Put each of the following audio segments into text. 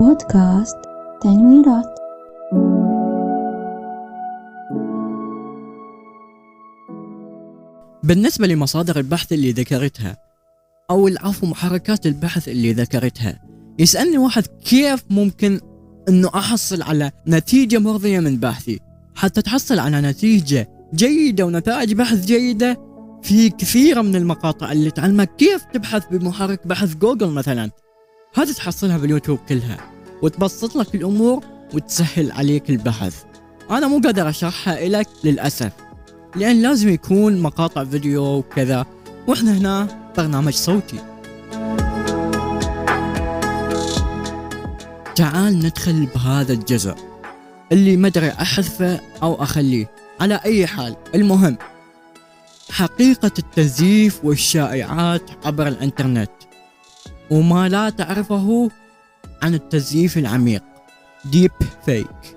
بودكاست تنويرات. بالنسبة لمصادر البحث اللي ذكرتها أو العفو محركات البحث اللي ذكرتها يسألني واحد كيف ممكن أنه أحصل على نتيجة مرضية من بحثي؟ حتى تحصل على نتيجة جيدة ونتائج بحث جيدة في كثير من المقاطع اللي تعلمك كيف تبحث بمحرك بحث جوجل مثلا. هذه تحصلها باليوتيوب كلها وتبسط لك الأمور وتسهل عليك البحث. أنا مو قادر أشرحها لك للأسف لأن لازم يكون مقاطع فيديو وكذا. وإحنا هنا برنامج صوتي. تعال ندخل بهذا الجزء اللي ما أدري أحذفه أو أخليه. على أي حال المهم حقيقة التزييف والشائعات عبر الإنترنت وما لا تعرفه عن التزييف العميق ديب فيك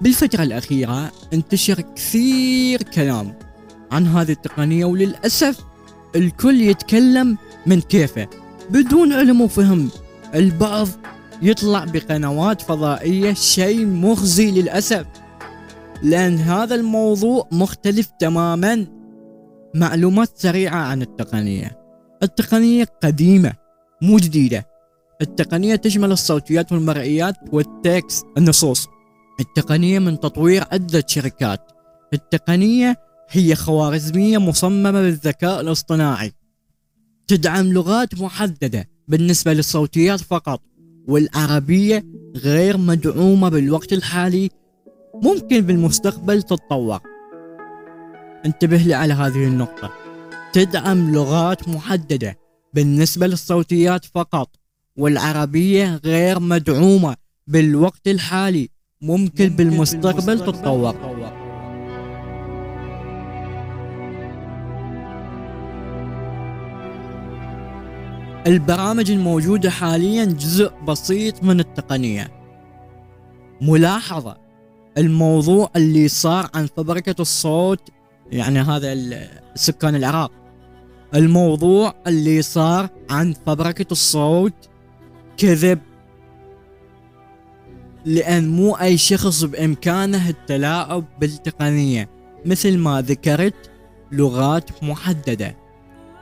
بالفترة الأخيرة انتشر كثير كلام عن هذه التقنية وللأسف الكل يتكلم من كيفه بدون علم وفهم. البعض يطلع بقنوات فضائية شيء مخزي للأسف. لأن هذا الموضوع مختلف تماما. معلومات سريعة عن التقنية. التقنية قديمة مو جديدة. التقنية تشمل الصوتيات والمرئيات والتكست النصوص. التقنية من تطوير عدة شركات. التقنية هي خوارزمية مصممة بالذكاء الاصطناعي. تدعم لغات محددة بالنسبة للصوتيات فقط والعربية غير مدعومة بالوقت الحالي ممكن بالمستقبل تتطور انتبه لي على هذه النقطة. تدعم لغات محددة بالنسبة للصوتيات فقط والعربية غير مدعومة بالوقت الحالي. ممكن بالمستقبل تتطور البرامج الموجودة حاليا جزء بسيط من التقنية. ملاحظة الموضوع اللي صار عن فبركة الصوت يعني هذا سكان العراق. الموضوع اللي صار عن فبركة الصوت كذب. لأن مو أي شخص بإمكانه التلاعب بالتقنية مثل ما ذكرت لغات محددة.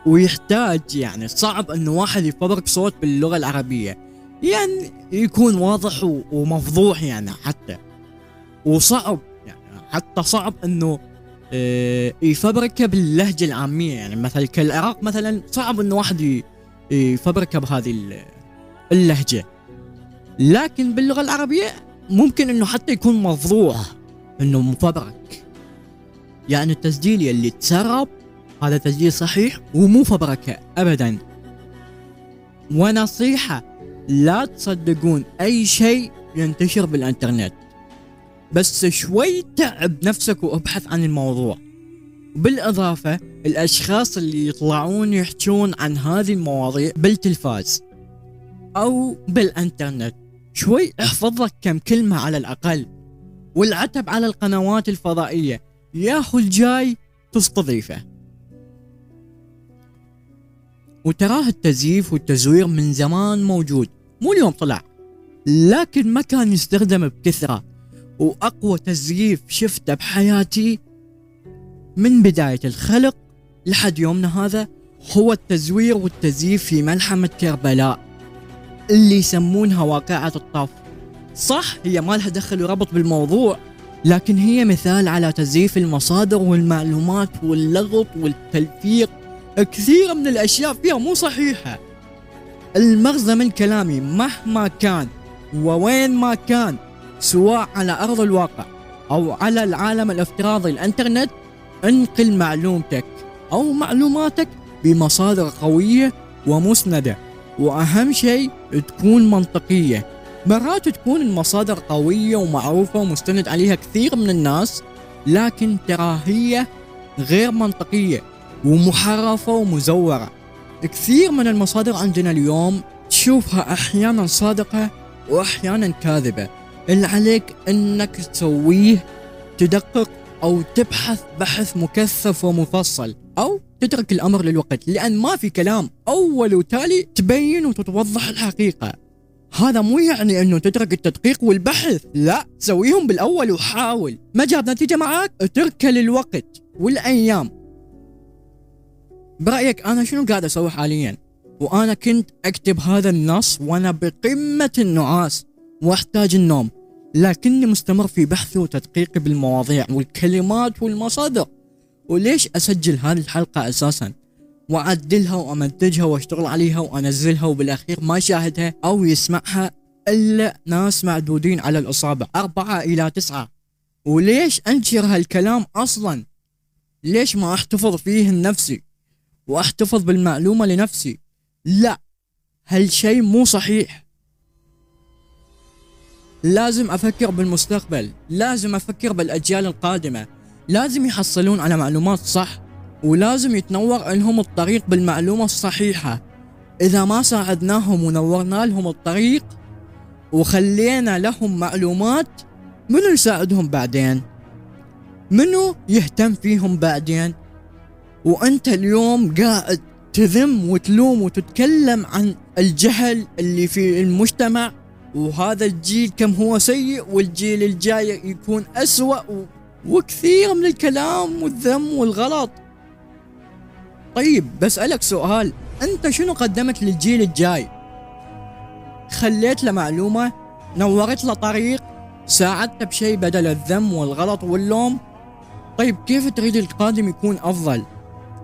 ويحتاج يعني صعب إنه واحد يفبرك صوت باللغة العربية. يعني يكون واضح ومفضوح يعني حتى. وصعب يعني حتى صعب إنه آه، يفبركه باللهجة العامية. يعني مثلا كالعراق مثلا صعب إنه واحد يفبركه بهذه اللهجة. لكن باللغة العربية ممكن إنه حتى يكون مفضوح إنه مفبرك. يعني التسجيل يلي تسرب هذا تسجيل صحيح ومو فبركة أبدا. ونصيحة لا تصدقون أي شيء ينتشر بالإنترنت. بس شوي تعب نفسك وأبحث عن الموضوع. بالإضافة الأشخاص اللي يطلعون يحجون عن هذه المواضيع بالتلفاز أو بالإنترنت. شوي احفظ لك كم كلمة على الأقل والعتب على القنوات الفضائية. ياهو الجاي تستضيفه. وتراه التزييف والتزوير من زمان موجود. مو اليوم طلع لكن ما كان يستخدم بكثرة. وأقوى تزييف شفته بحياتي من بداية الخلق لحد يومنا هذا هو التزوير والتزييف في ملحمة كربلاء اللي يسمونها واقعة الطف. صح هي ما لها دخل وربط بالموضوع لكن هي مثال على تزييف المصادر والمعلومات واللغط والتلفيق. كثير من الأشياء فيها مو صحيحة. المغزى من كلامي مهما كان ووين ما كان سواء على أرض الواقع أو على العالم الافتراضي الإنترنت انقل معلومتك أو معلوماتك بمصادر قوية ومسندة. وأهم شيء تكون منطقية. مرات تكون المصادر قوية ومعروفة ومستند عليها كثير من الناس لكن ترى هي غير منطقية ومحرفة ومزورة. كثير من المصادر عندنا اليوم تشوفها أحيانا صادقة وأحيانا كاذبة. اللي عليك أنك تسويه تدقق أو تبحث بحث مكثف ومفصل أو تترك الأمر للوقت لأن ما في كلام أول وتالي تبين وتتوضح الحقيقة. هذا مو يعني إنه تترك التدقيق والبحث لا سويهم بالأول وحاول. ما جاب نتيجة معك؟ اتركه للوقت والأيام. برأيك أنا شنو قاعد أسوي حاليا؟ وأنا كنت أكتب هذا النص وأنا بقمة النعاس وأحتاج النوم. لكني مستمر في بحثي وتدقيقي بالمواضيع والكلمات والمصادر. وليش أسجل هذه الحلقة أساسا؟ وأعدلها وأمنتجها وأشتغل عليها وأنزلها وبالأخير ما يشاهدها أو يسمعها إلا ناس معدودين على الاصابع أربعة إلى تسعة. وليش أنشر هالكلام أصلا؟ ليش ما أحتفظ فيه لنفسي؟ وأحتفظ بالمعلومة لنفسي؟ لا هالشيء مو صحيح. لازم أفكر بالمستقبل لازم أفكر بالأجيال القادمة لازم يحصلون على معلومات صح ولازم يتنور لهم الطريق بالمعلومة الصحيحة. إذا ما ساعدناهم ونورنا لهم الطريق وخلينا لهم معلومات منو يساعدهم بعدين؟ منو يهتم فيهم بعدين؟ وأنت اليوم قاعد تذم وتلوم وتتكلم عن الجهل اللي في المجتمع وهذا الجيل كم هو سيء والجيل الجاي يكون أسوأ وكثير من الكلام والذم والغلط. طيب بسألك سؤال أنت شنو قدمت للجيل الجاي؟ خليت له معلومة؟ نورت له طريق؟ ساعدته بشيء بدل الذم والغلط واللوم؟ طيب كيف تريد القادم يكون أفضل؟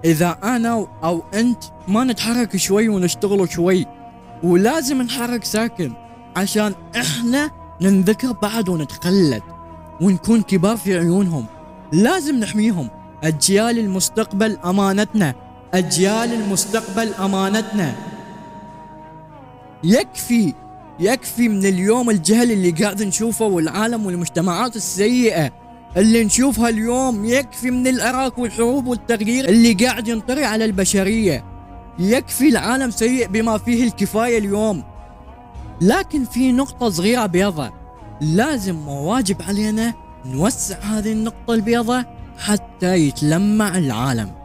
إذا أنا أو أنت ما نتحرك شوي ونشتغل شوي ولازم نحرك ساكن. عشان إحنا ننذكر بعد ونتخلد ونكون كبار في عيونهم. لازم نحميهم. أجيال المستقبل أمانتنا. أجيال المستقبل أمانتنا. يكفي يكفي من اليوم الجهل اللي قاعد نشوفه والعالم والمجتمعات السيئة اللي نشوفها اليوم. يكفي من العراق والحروب والتغيير اللي قاعد ينطري على البشرية. يكفي العالم سيء بما فيه الكفاية اليوم. لكن في نقطة صغيرة بيضة. لازم وواجب علينا نوسع هذه النقطة البيضة حتى يتلمع العالم.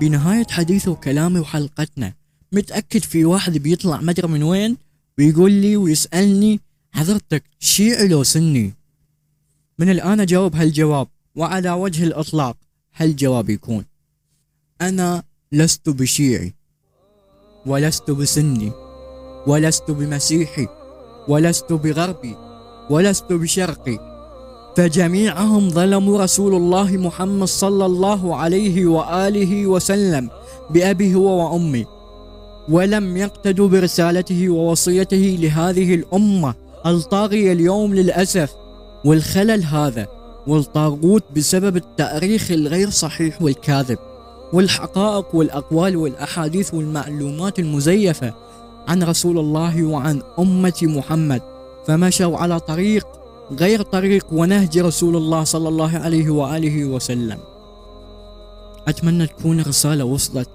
بنهاية حديثي وكلامي وحلقتنا متأكد في واحد بيطلع مدري من وين ويقول لي ويسألني حضرتك شيعي لو سني. من الآن أجاوب هالجواب. وعلى وجه الإطلاق هالجواب يكون؟ أنا لست بشيعي ولست بسني ولست بمسيحي ولست بغربي ولست بشرقي. فجميعهم ظلموا رسول الله محمد صلى الله عليه وآله وسلم بابي هو وأمي ولم يقتدوا برسالته ووصيته لهذه الأمة الطاغية اليوم للأسف. والخلل هذا والطاغوت بسبب التأريخ الغير صحيح والكاذب والحقائق والأقوال والأحاديث والمعلومات المزيفة عن رسول الله وعن أمة محمد. فمشوا على طريق غير طريق ونهج رسول الله صلى الله عليه وآله وسلم. أتمنى تكون الرسالة وصلت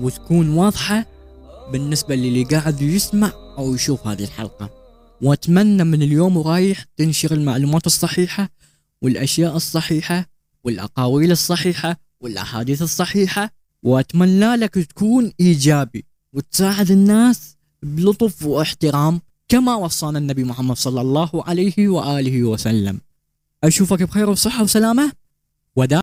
وتكون واضحة بالنسبة للي قاعد يسمع أو يشوف هذه الحلقة. وأتمنى من اليوم ورايح تنشر المعلومات الصحيحة والأشياء الصحيحة والأقاويل الصحيحة والأحاديث الصحيحة وأتمنى لك تكون إيجابي وتساعد الناس بلطف واحترام كما وصانا النبي محمد صلى الله عليه وآله وسلم. أشوفك بخير وصحة وسلامة. وداع